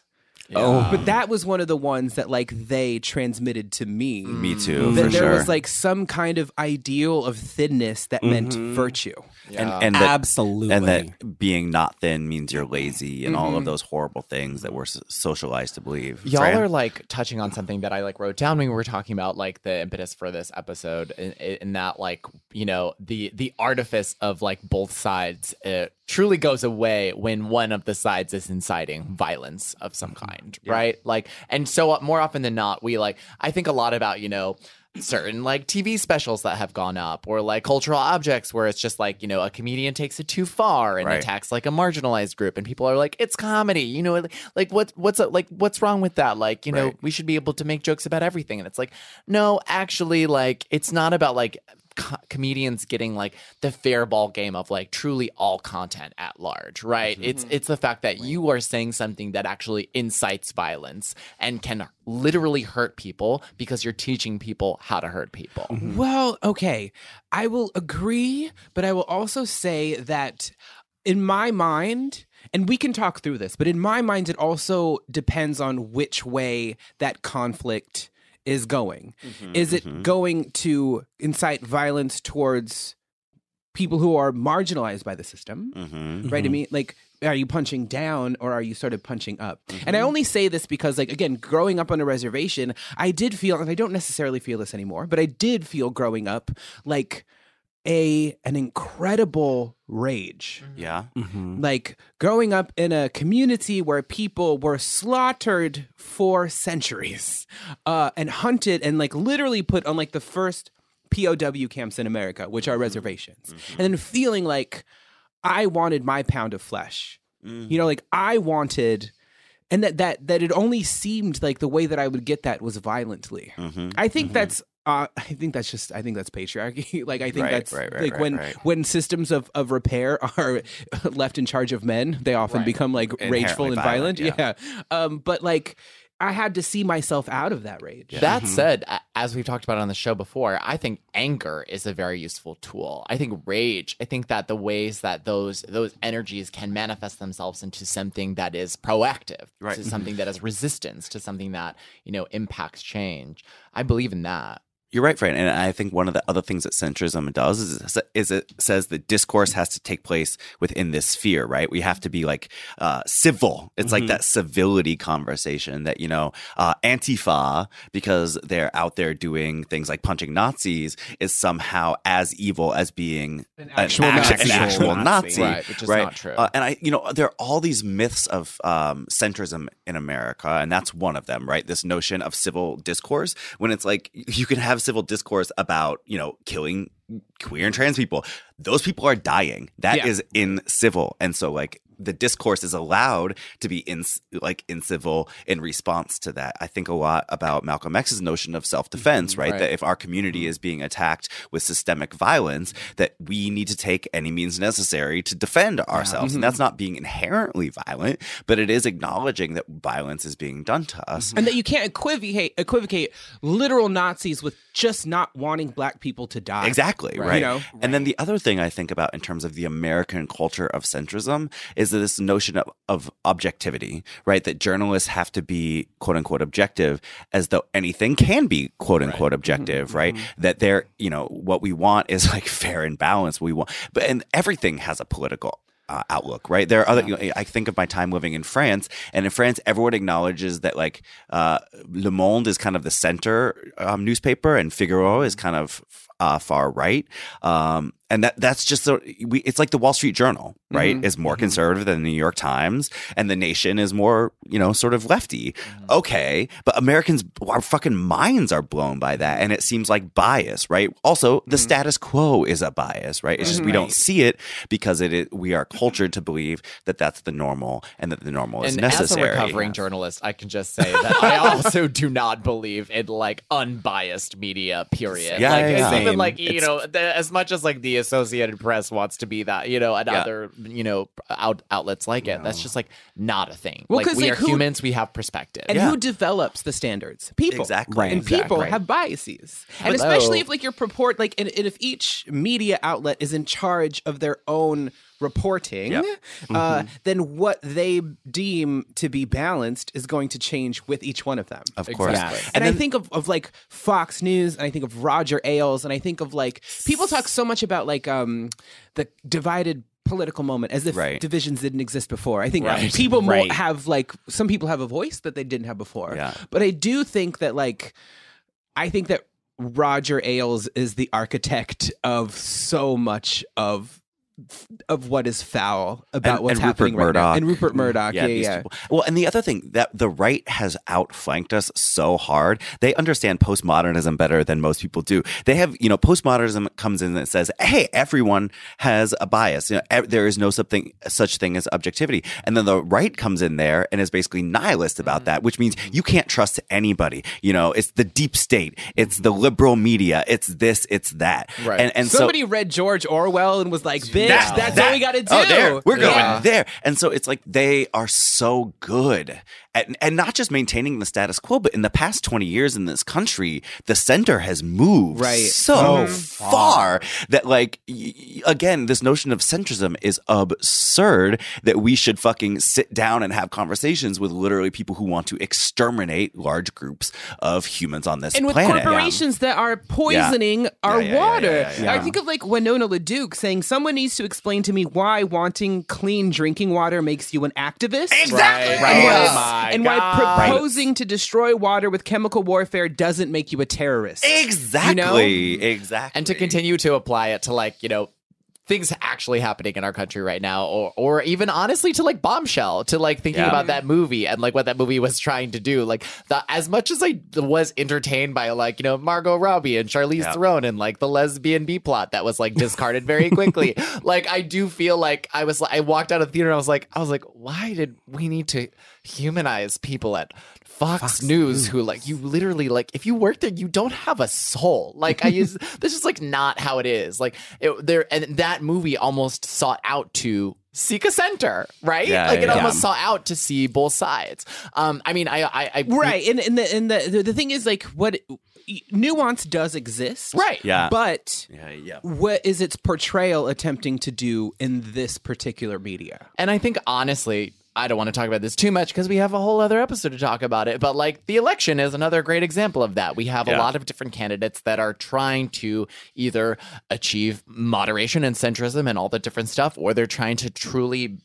Oh, but that was one of the ones that like they transmitted to me. me too, That for there sure. was like some kind of ideal of thinness that meant virtue. and, and that, Absolutely. and that being not thin means you're lazy and all Mm-hmm. of those horrible things that we're socialized to believe. Y'all Fran? are like touching on something that I like wrote down when we were talking about like the impetus for this episode, and, in that like you know the the artifice of like both sides uh, truly goes away when one of the sides is inciting violence of some kind, right? Like, and so uh, more often than not, we like I think a lot about you know certain like TV specials that have gone up or like cultural objects where it's just like, you know, a comedian takes it too far and Right. attacks like a marginalized group and people are like, it's comedy, you know, like, what what's like what's wrong with that? Like, you know, Right. we should be able to make jokes about everything. And it's like, no, actually like it's not about like co- comedians getting like the fair ball game of like truly all content at large, right? Mm-hmm. It's it's the fact that you are saying something that actually incites violence and can literally hurt people because you're teaching people how to hurt people. Mm-hmm. Well, okay. I will agree, but I will also say that in my mind, and we can talk through this, but in my mind, it also depends on which way that conflict is going. Mm-hmm, is it mm-hmm. going to incite violence towards people who are marginalized by the system? Mhm. right? I mm-hmm. mean, like, are you punching down or are you sort of punching up? And I only say this because, like, again, growing up on a reservation, I did feel, and I don't necessarily feel this anymore, but I did feel growing up like a an incredible rage. Mm-hmm. Yeah. Mm-hmm. Like growing up in a community where people were slaughtered for centuries, uh, and hunted and like literally put on like the first POW camps in America, which are mm-hmm. reservations, and then feeling like I wanted my pound of flesh. You know, like I wanted and that that that it only seemed like the way that I would get that was violently. I think that's Uh, I think that's just. I think that's patriarchy. like I think Right, that's right, right, like right, when right. when systems of, of repair are left in charge of men, they often Right. become like rageful and violent, violent. yeah. Yeah. Um. But like, I had to see myself out of that rage. That said, as we've talked about on the show before, I think anger is a very useful tool. I think rage, I think that the ways that those those energies can manifest themselves into something that is proactive, Right. to something that is resistance, to something that, you know, impacts change. I believe in that. You're right, Fran. And I think one of the other things that centrism does is, is it says that discourse has to take place within this sphere, right? We have to be like uh, civil. It's like that civility conversation that, you know, uh, Antifa, because they're out there doing things like punching Nazis, is somehow as evil as being an actual act- Nazi. An actual Nazi. Nazi. Right, which is not true. Uh, and I, you know, there are all these myths of um, centrism in America, and that's one of them, right? This notion of civil discourse, when it's like you can have civil discourse about, you know, killing queer and trans people. Those people are dying. That is Yeah. in civil, and so like the discourse is allowed to be in like in civil in response to that. I think a lot about Malcolm X's notion of self defense, mm-hmm. right? right. That if our community mm-hmm. is being attacked with systemic violence, that we need to take any means necessary to defend ourselves. And mm-hmm. that's not being inherently violent, but it is acknowledging that violence is being done to us. and that you can't equivocate equivocate literal Nazis with just not wanting black people to die. Exactly, Right. right. You know? And then the other thing I think about in terms of the American culture of centrism is this notion of, of objectivity, right? That journalists have to be quote unquote objective as though anything can be quote unquote objective, right? That they're, you know, what we want is like fair and balanced. We want, but, and everything has a political uh, outlook, right? There are other. You know, I think of my time living in France, and in France, everyone acknowledges that like uh, Le Monde is kind of the center um, newspaper, and Figaro is kind of uh, far right. Um, and that that's just so we. It's like the Wall Street Journal, mm-hmm. right? Is more mm-hmm. conservative than the New York Times, and the Nation is more, you know, sort of lefty. Mm-hmm. Okay, but Americans, our fucking minds are blown by that, and it seems like bias, right? Also, the status quo is a bias, right? It's just we don't see it because it is, we are cultured to believe that that's the normal and that the normal is and necessary. as a recovering journalist, I can just say that I also do not believe in like unbiased media. Period. Yeah, like yeah, it's yeah. even like you know, the, as much as like the Associated Press wants to be that, you know, and Yeah. other you know out, outlets like it. That's just like not a thing. Well, like 'cause, we like, are who- humans. We have perspective. And Yeah. who develops the standards? People. Exactly. And Exactly. people have biases. And especially if like your purport like and, and if each media outlet is in charge of their own reporting, Yep. uh, then what they deem to be balanced is going to change with each one of them. Of course. Exactly. And, And I think of, of like Fox News, and I think of Roger Ailes, and I think of like people talk so much about like um the divided political moment as if Right. divisions didn't exist before. I think Right. people mo- Right. have like some people have a voice that they didn't have before. Yeah. But I do think that like I think that Roger Ailes is the architect of so much of of what is foul about And- what's and Rupert happening right now. Murdoch. And Rupert Murdoch, yeah, yeah. yeah. Well, and the other thing that the right has outflanked us so hard. They understand postmodernism better than most people do. They have, you know, postmodernism comes in and says, "Hey, everyone has a bias. You know, ev- there is no something such thing as objectivity." And then the right comes in there and is basically nihilist Mm-hmm. about that, which means you can't trust anybody. You know, it's the deep state, it's the liberal media, it's this, it's that. Right. And and Somebody so read George Orwell and was like, "Bitch, that- that's that- all we got to do." Oh, there. We're going Yeah. there. And so it's like they are so good at, and not just maintaining the status quo, but in the past 20 years in this country, the center has moved Right. so mm-hmm. oh, far that, like, y- y- again, this notion of centrism is absurd that we should fucking sit down and have conversations with literally people who want to exterminate large groups of humans on this and with planet. corporations that are poisoning our Yeah, yeah, yeah, water. yeah, yeah, yeah. I think of like Winona LaDuke saying, "Someone needs to explain to me why wanting clean drinking water makes you an activist." Exactly. Right, And, right. why, my and why God. proposing to destroy water with chemical warfare doesn't make you a terrorist. Exactly. Exactly. and to continue to apply it to like you know things actually happening in our country right now or or even honestly to like bombshell to like thinking Yeah. about that movie and like what that movie was trying to do like the, as much as i was entertained by like you know margot robbie and charlize Yeah. theron and like the lesbian b plot that was like discarded very quickly like i do feel like i was like i walked out of the theater and i was like i was like why did we need to humanize people at Fox, News, who like you literally like if you work there, you don't have a soul. Like I use this is like not how it is. Like it, there and that movie almost sought out to seek a center, right? Yeah, like it yeah, almost sought out to see both sides. Um, I mean, I, I, I Right, and and the and the the, the thing is like what nuance does exist, Right. Yeah. But Yeah, yeah. what is its portrayal attempting to do in this particular media? And I think honestly, I don't want to talk about this too much because we have a whole other episode to talk about it. But like the election is another great example of that. We have a lot of different candidates that are trying to either achieve moderation and centrism and all the different stuff, or they're trying to truly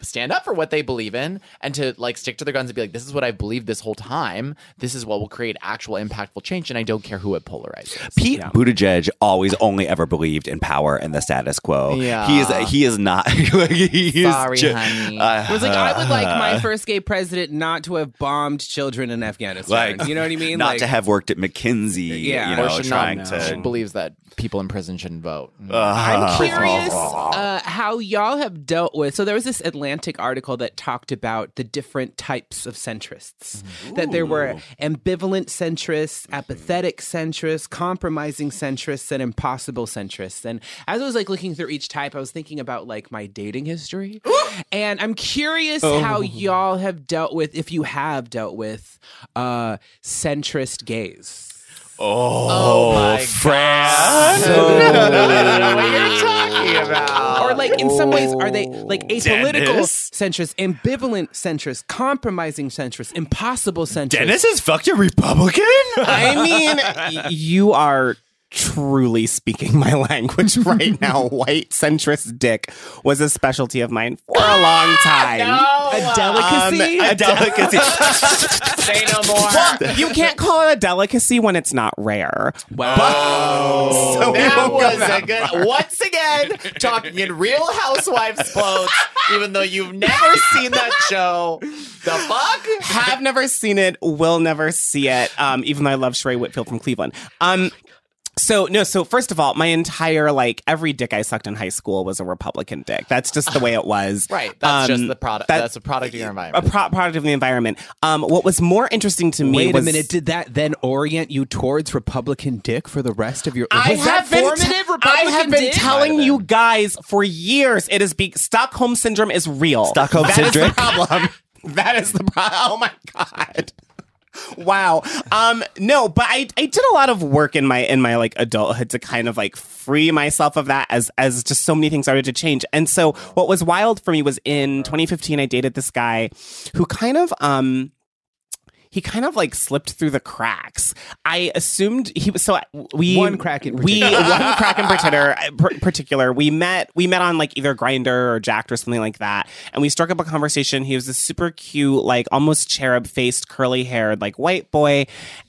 stand up for what they believe in and to like stick to their guns and be like, this is what I've believed this whole time. This is what will create actual impactful change. And I don't care who it polarizes. Pete Buttigieg always only ever believed in power and the status quo. Yeah. he is he is not. like, he is Sorry, ju- honey. Uh, It was like I would like my first gay president not to have bombed children in Afghanistan. like you know what I mean? Not Like, to have worked at McKinsey. Yeah. you Or know, should trying not, to. she believes that people in prison shouldn't vote. I'm curious uh, how y'all have dealt with. So there was this Atlantic article that talked about the different types of centrists. That there were ambivalent centrists, apathetic centrists, compromising centrists, and impossible centrists. And as I was like looking through each type, I was thinking about like my dating history, and I'm curious how y'all have dealt with, if you have dealt with, uh, centrist gays. Oh, my Fran. I don't what you're talking about. or like in some ways are they like apolitical Dennis? centrists ambivalent centrist, compromising centrist, impossible centrist. Dennis is fucking Republican. I mean, y- you are truly speaking my language right now. White centrist dick was a specialty of mine for a long time. a delicacy a delicacy. Say no more. Well, you can't call it a delicacy when it's not rare. wow So that won't go was a that good. Once again, talking in Real Housewives quotes, even though you've never seen that show. The fuck? have never seen it, will never see it, um, even though I love Sheree Whitfield from Cleveland. Um, so no, so first of all, my entire like every dick I sucked in high school was a Republican dick. That's just the way it was. Right. That's just Um, the product. that- that's a product of your A environment. pro- product of the environment. Um, what was more interesting to me wait a minute did that then orient you towards republican dick for the rest of your I was that have been, formative I republican have been dick? telling you guys for years it is be- Stockholm syndrome is real. Stockholm That is syndrome? the problem. that is the problem. Oh my god. Wow. Um no, but I I did a lot of work in my in my like adulthood to kind of like free myself of that as as just so many things started to change. And so what was wild for me was in 2015 I dated this guy who kind of um he kind of like slipped through the cracks. I assumed he was so we One crack in we particular. one crack in particular, per- particular. We met we met on like either Grindr or Jack'd or something like that, and we struck up a conversation. He was a super cute, like almost cherub faced, curly haired, like white boy,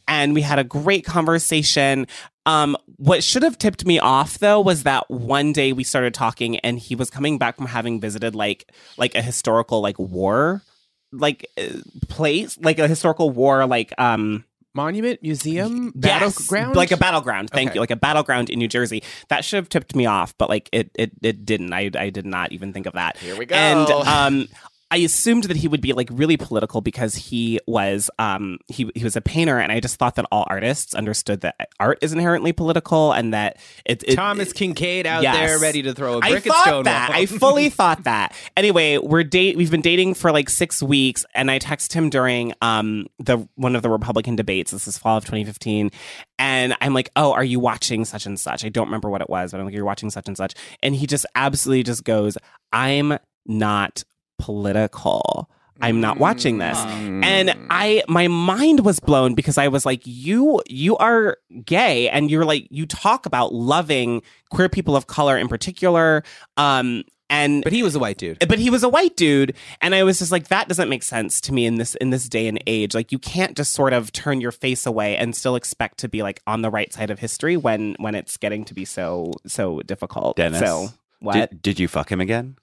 and we had a great conversation. Um, what should have tipped me off though was that one day we started talking, and he was coming back from having visited like like a historical like war like uh, place like a historical war like um monument museum Yes, battleground like a battleground. Thank Okay. you, like a battleground in New Jersey. That should have tipped me off, but like it, it, it didn't. I, I did not even think of that. Here we go. And um, I assumed that he would be like really political because he was um he he was a painter, and I just thought that all artists understood that art is inherently political and that it, it thomas kinkade out Yes. there ready to throw a brick at thought that. I fully thought that. Anyway, we're date. We've been dating for like six weeks, and I text him during um the one of the Republican debates. This is fall of 2015, and I'm like, "Oh, are you watching such and such?" I don't remember what it was, but I'm like, "You're watching such and such," and he just absolutely just goes, "I'm not political." I'm not watching this. And I my mind was blown because I was like you you are gay and you're like you talk about loving queer people of color in particular um and but he was a white dude but he was a white dude and i was just like that doesn't make sense to me in this in this day and age like you can't just sort of turn your face away and still expect to be like on the right side of history when when it's getting to be so so difficult Dennis, so what Did, did you fuck him again?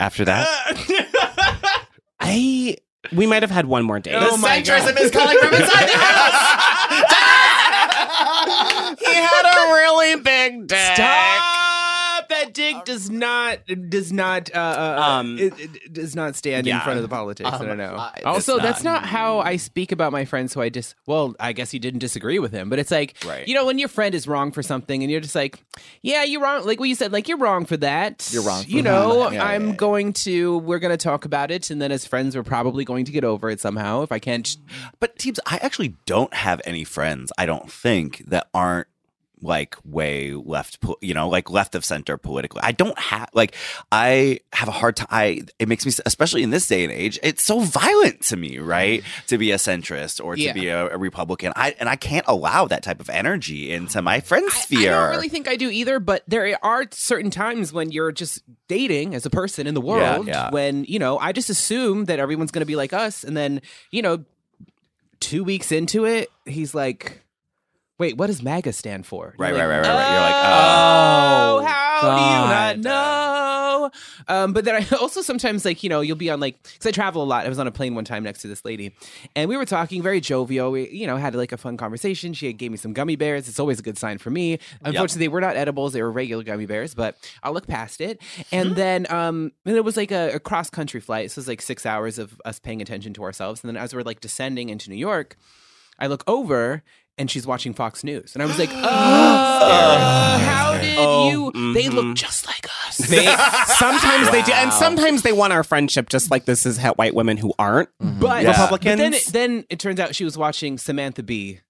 After that, i we might have had one more date Oh my Centrism God. is calling from inside the house. he had a really big dick Stop that dick does not does not uh, uh, Um, it, it does not stand in front of the politics. I don't know. uh, it's also, not. that's not how I speak about my friends who I just. Well, I guess you didn't disagree with him, but it's like Right. you know when your friend is wrong for something and you're just like, yeah, you're wrong. Like what you said, like you're wrong for that. You're wrong for you know, Yeah, I'm yeah, yeah. going to. We're going to talk about it, and then as friends, we're probably going to get over it somehow. If I can't. But teams, I actually don't have any friends. I don't think that aren't like way left, you know, like left of center politically. I don't have like I have a hard time. I it makes me, especially in this day and age, it's so violent to me, right? To be a centrist or to Yeah. be a, a Republican, I and I can't allow that type of energy into my friend sphere. I, don't really think I do either, but there are certain times when you're just dating as a person in the Yeah, world yeah. when, you know, I just assume that everyone's going to be like us. And then, you know, two weeks into it, he's like, wait, what does MAGA stand for? Right, You're right, right, right, right. You're like, oh, oh, how do you not know? Um, but then I also sometimes like you know you'll be on like because I travel a lot. I was on a plane one time next to this lady, and we were talking very jovial. We you know had like a fun conversation. She gave me some gummy bears. It's always a good sign for me. Unfortunately, they were not edibles; they were regular gummy bears. But I'll look past it. And then um, and it was like a, a cross country flight. So it was like six hours of us paying attention to ourselves. And then as we're like descending into New York, I look over. And she's watching Fox News, and I was like, "Oh, how did Oh, you? They mhm. look just like us." They, sometimes they do, and sometimes they want our friendship, just like this is how white women who aren't but Yeah. Republicans. But then, it, then it turns out she was watching Samantha Bee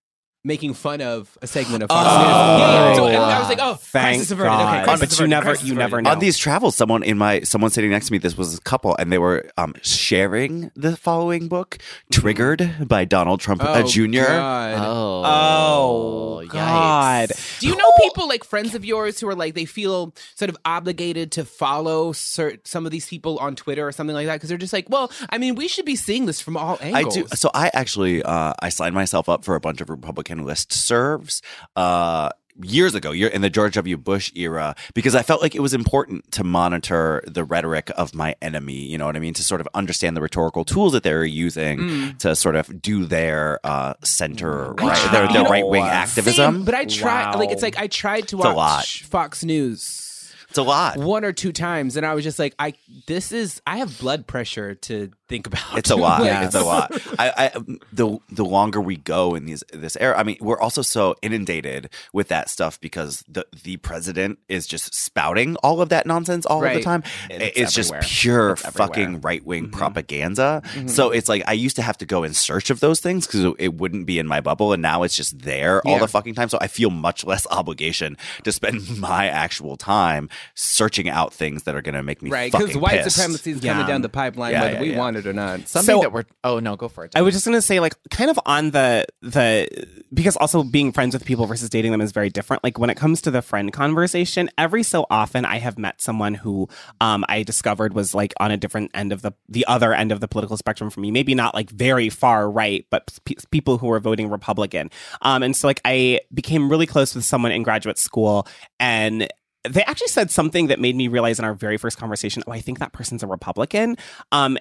making fun of a segment of Fox Oh, News. Yeah, yeah. So and I was like, oh, Thank crisis averted. God. Okay, crisis But you averted, never- crisis you never know. On these travels, someone in my someone sitting next to me, this was a couple, and they were um, sharing the following book, "Triggered" by Donald Trump uh, Oh, Jr. God. Oh, Oh, yikes. God. Do you know people like friends of yours who are like they feel sort of obligated to follow cert- some of these people on Twitter or something like that because they're just like, well, I mean, we should be seeing this from all angles. I angles. do. So I actually uh, I signed myself up for a bunch of Republican list serves uh, years ago, year in the George W. Bush era, because I felt like it was important to monitor the rhetoric of my enemy. You know what I mean? To sort of understand the rhetorical tools that they were using to sort of do their uh, center right, their, their right wing Same, activism. but I tried. Wow. Like it's like I tried to It's watch. Fox News. it's a lot. one or two times and i was just like i this is i have blood pressure to think about it. It's a lot. It's a lot. I, I the the longer we go in these this era, I mean, we're also so inundated with that stuff because the the president is just spouting all of that nonsense all of the time. It's, it's just pure It's fucking right wing mm-hmm. propaganda. Mm-hmm. So it's like I used to have to go in search of those things because it wouldn't be in my bubble, and now it's just there all the fucking time. So I feel much less obligation to spend my actual time searching out things that are going to make me right because white pissed. supremacy is Yeah. coming down the pipeline Yeah, whether yeah, we yeah. want it or not Something So- that we're. Oh no, go for it. I was just gonna say, like, kind of on the the because also being friends with people versus dating them is very different. Like when it comes to the friend conversation, every so often I have met someone who um I discovered was like on a different end of the the other end of the political spectrum from me. Maybe not like very far right, but p- people who were voting Republican. Um, and so like I became really close with someone in graduate school, and they actually said something that made me realize in our very first conversation, oh, I think that person's a Republican. Um,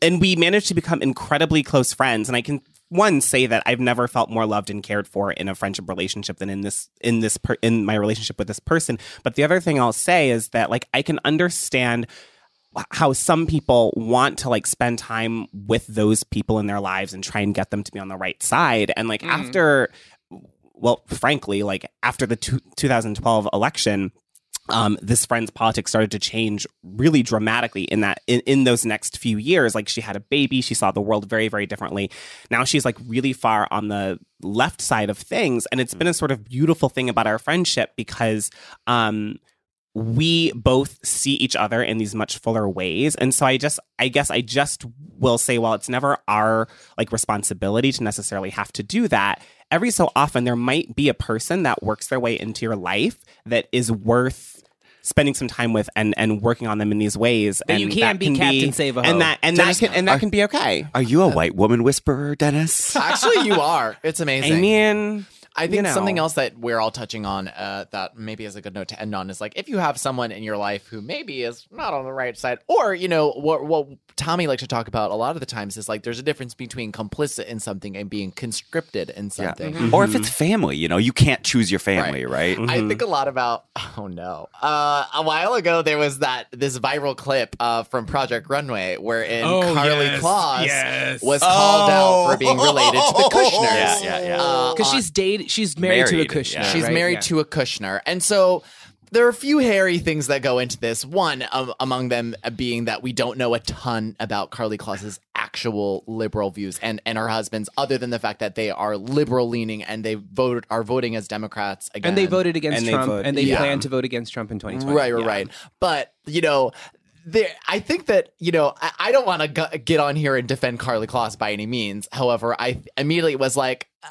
and we managed to become incredibly close friends. And I can one say that I've never felt more loved and cared for in a friendship relationship than in this in this per, in my relationship with this person. But the other thing I'll say is that like I can understand how some people want to like spend time with those people in their lives and try and get them to be on the right side and like after well frankly like after the two, 2012 election um, this friend's politics started to change really dramatically in that in, in those next few years. Like she had a baby she saw the world very very differently. Now she's like really far on the left side of things and it's been a sort of beautiful thing about our friendship because um we both see each other in these much fuller ways. And so i just i guess i just will say well it's never our like responsibility to necessarily have to do that every so often there might be a person that works their way into your life that is worth spending some time with and and working on them in these ways That and you can't be Captain Save-A-Ho. and that and that can and that are- can be okay Are you a white woman whisperer, Dennis? Actually, you are. It's amazing. i mean I think you know. something else that we're all touching on uh, that maybe is a good note to end on is like if you have someone in your life who maybe is not on the right side, or you know what what Tommy likes to talk about a lot of the times is like there's a difference between complicit in something and being conscripted in something. Mm-hmm. Or if it's family, you know, you can't choose your family, right? I think a lot about. Oh no! Uh, a while ago, there was that this viral clip uh, from Project Runway wherein Oh, Karlie yes, Kloss yes. was called out for being related to the Kushners. Yeah, yeah, yeah. Uh, Because she's dated, she's married, to a Kushner. yeah. She's right? married Yeah. to a Kushner. And so there are a few hairy things that go into this. One um, among them being that we don't know a ton about Karlie Kloss's actual liberal views and, and her husband's, other than the fact that they are liberal leaning and they vote are voting as Democrats again. And they voted against And they Trump, vote- and they yeah. plan to vote against Trump in 2020. Right, right, right. But you know, there. I think that you know, I, I don't want to g- get on here and defend Karlie Kloss by any means. However, I immediately was like. Uh,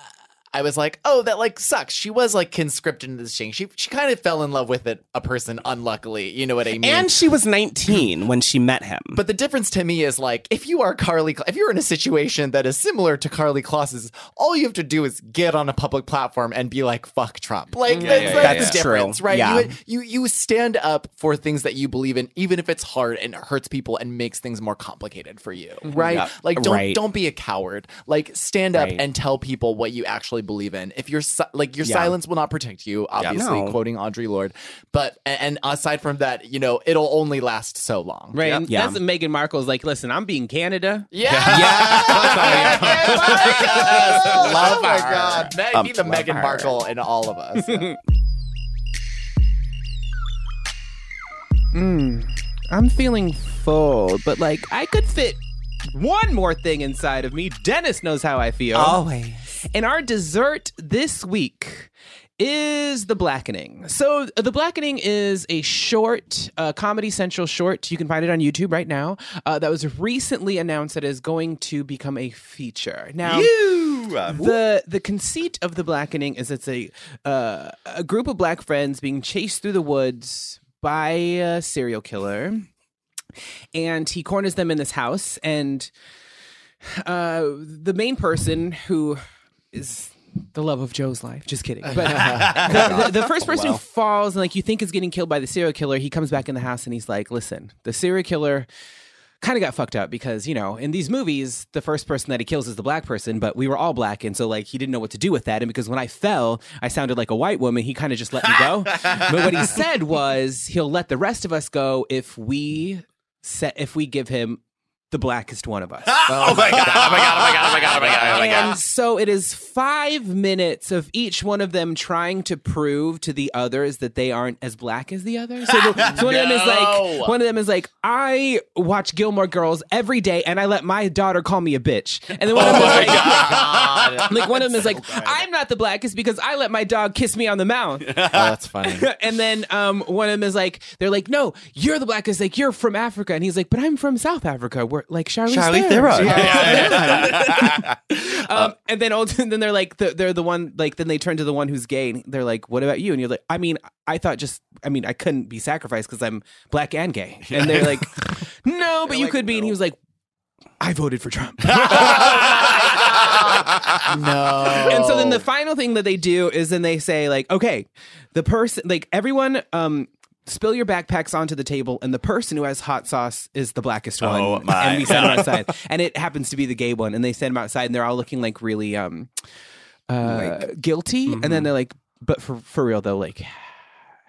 I was like, oh, that like sucks. She was like conscripted into this thing. She she kind of fell in love with it, a person, unluckily. You know what I mean? And she was 19 when she met him. But the difference to me is like if you are Karlie, if you're in a situation that is similar to Karlie Kloss's, all you have to do is get on a public platform and be like, "Fuck Trump." Like that's, yeah, that's yeah, the difference, True. right? Yeah. You, you you stand up for things that you believe in, even if it's hard and it hurts people and makes things more complicated for you, mm-hmm. right? Yeah. Like don't Right. don't be a coward. Like stand up Right. and tell people what you actually believe in. If you're si- like your Yeah. silence will not protect you, obviously, No. quoting Audre Lorde. But and, and aside from that, you know, it'll only last so long. Right. And Yeah. that's Meghan Markle's like, listen, I'm being Canada. Yeah. Yeah. Love oh my her. God. Meg, Um, be the love Meghan her. Markle in all of us. I'm feeling full, but like I could fit one more thing inside of me. Dennis knows how I feel. Always. And our dessert this week is The Blackening. So, uh, The Blackening is a short, uh, Comedy Central short. You can find it on YouTube right now. Uh, that was recently announced that is going to become a feature. Now, the the conceit of The Blackening is it's a uh, a group of black friends being chased through the woods by a serial killer, and he corners them in this house and uh, the main person who is the love of Joe's life. Just kidding. But uh, oh, the, the, the first person who falls and like you think is getting killed by the serial killer, he comes back in the house and he's like, "Listen, the serial killer." Kind of got fucked up because, you know, in these movies, the first person that he kills is the black person, but we were all black. And so, like, he didn't know what to do with that. And because when I fell, I sounded like a white woman, he kind of just let me go. but what he said was he'll let the rest of us go if we set, if we give him the blackest one of us. oh my god! Oh my god! Oh my god! Oh my god! Oh my god! Oh my god! And so it is five minutes of each one of them trying to prove to the others that they aren't as black as the others. So, the- so one of them is like, one of them is like, I watch Gilmore Girls every day, and I let my daughter call me a bitch. And then one of them is like, like one of them is like, I'm not the blackest because I let my dog kiss me on the mouth. oh, that's funny. and then um, one of them is like, they're like, no, you're the blackest. Like you're from Africa, and he's like, but I'm from South Africa. We're like Charlize, Charlize Theron. Theron. um, and then old, and then they're like, the, they're the one like. Then they turn to the one who's gay. And they're like, what about you? And you're like, I mean, I thought just, I mean, I couldn't be sacrificed because I'm black and gay. And they're like, no, but you could be. And he was like, I voted for Trump. no. and so then the final thing that they do is then they say like okay the person like everyone um spill your backpacks onto the table and the person who has hot sauce is the blackest one Oh, my and we send them outside and it happens to be the gay one and they send them outside and they're all looking like really um uh guilty and then they're like but for for real though like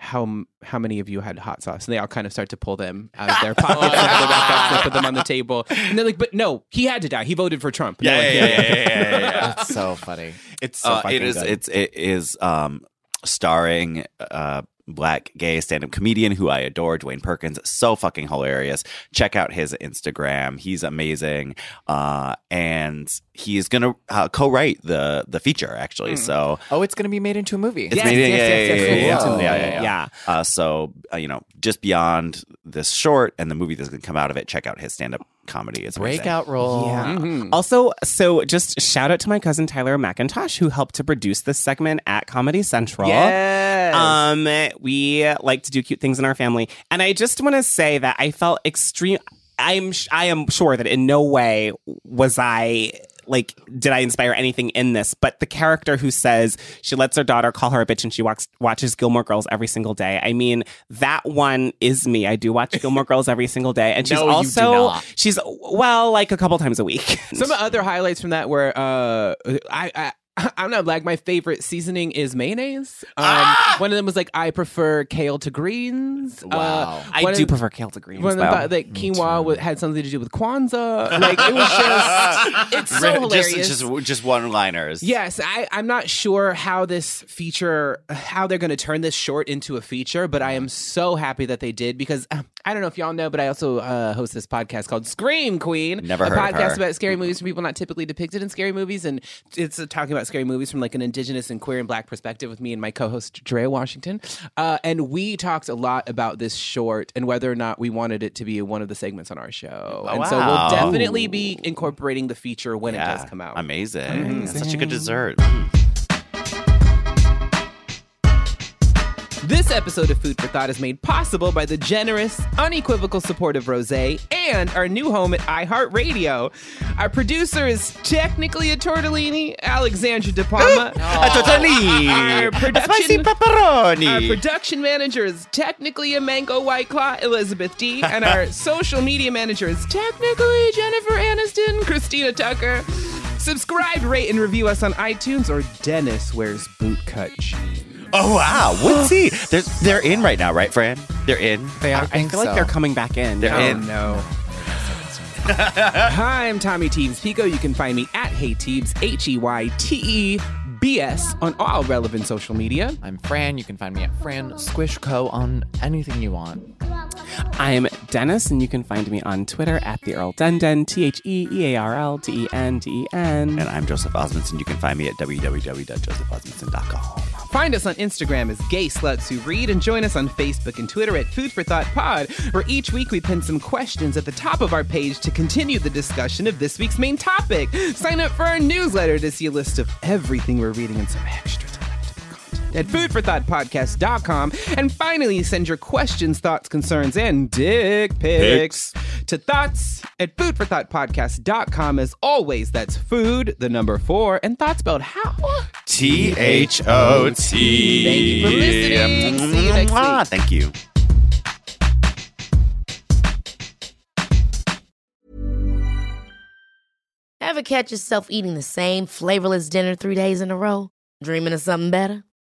how how many of you had hot sauce? And they all kind of start to pull them out of their pockets and their backpacks and put them on the table. And they're like, "But no, he had to die. He voted for Trump." No Yeah, one yeah, yeah, yeah, yeah, yeah, yeah. It's so funny. It's so Uh, it is. good. It's it is um, starring uh, black gay stand up comedian who I adore, Dewayne Perkins. So fucking hilarious. Check out his Instagram. He's amazing, uh, and he's gonna uh, co-write the the feature actually. So oh, it's gonna be made into a movie. it's Yes, made, yes, yeah, yes, yeah, yes, yeah, yes, yeah, yes. yeah, yeah, yeah, yeah. Yeah. Uh, so uh, you know, just beyond this short and the movie that's gonna come out of it, check out his stand up comedy. It's amazing. Breakout role. Yeah. Also, so just shout out to my cousin Tyler McIntosh who helped to produce this segment at Comedy Central. Yes. Um, we like to do cute things in our family, and I just want to say that I felt extreme. I'm sh- I am sure that in no way was I like did I inspire anything in this, but the character who says she lets her daughter call her a bitch and she walks, watches Gilmore Girls every single day. I mean, that one is me. I do watch Gilmore Girls every single day, and she's No, also she's well, like a couple times a week. Some other highlights from that were uh, I, I I'm not black. My favorite seasoning is mayonnaise. Um, Ah! One of them was like I prefer kale to greens. Wow. Uh, I do of- prefer kale to greens. One of them thought that quinoa had something to do with Kwanzaa. Like it was just, it's so hilarious. just, just just one liners. Yes, I, I'm not sure how this feature, how they're going to turn this short into a feature, but I am so happy that they did because uh, I don't know if y'all know, but I also uh, host this podcast called Scream Queen. Never a heard of podcast about scary movies from people not typically depicted in scary movies, and it's uh, talking about scary movies from like an indigenous and queer and black perspective with me and my co-host Drea Washington. Uh, and we talked a lot about this short and whether or not we wanted it to be one of the segments on our show. Oh, and so we'll definitely be incorporating the feature when it does come out. Amazing. Such a good dessert. This episode of Food for Thought is made possible by the generous, unequivocal support of Rose and our new home at iHeartRadio. Our producer is technically a tortellini, Alexandra De Palma. A tortellini. Our A spicy pepperoni. our production manager is technically a mango white claw, Elizabeth D. And our social media manager is technically Jennifer Aniston, Christina Tucker. Subscribe, rate, and review us on iTunes or Dennis wears bootcut jeans. Oh wow, Woodsy. They're they're in right now, right, Fran? They're in. They are. I I, think feel like they're coming back in. They're Oh, in. no. Hi, I'm Tommy Teebs Pico. You can find me at Hey Teebs, H E Y T E B S, on all relevant social media. I'm Fran. You can find me at Fran Squish Co on anything you want. I'm Dennis, and you can find me on Twitter at the Earl Denden, T H E E A R L D E N D E N. And I'm Joseph Osmundson. You can find me at www.josephosmundson.com. Find us on Instagram as Gay Sluts Who Read and join us on Facebook and Twitter at Food for Thought Pod, where each week we pin some questions at the top of our page to continue the discussion of this week's main topic. Sign up for our newsletter to see a list of everything we're reading and some extra at foodforthoughtpodcast.com. And finally, send your questions, thoughts, concerns, and dick pics to thoughts at foodforthoughtpodcast.com. As always, that's food, the number four, and thoughts spelled how? T H O T. Thank you for listening. See you next Mwah. week. Thank you. Ever catch yourself eating the same flavorless dinner three days in a row? Dreaming of something better?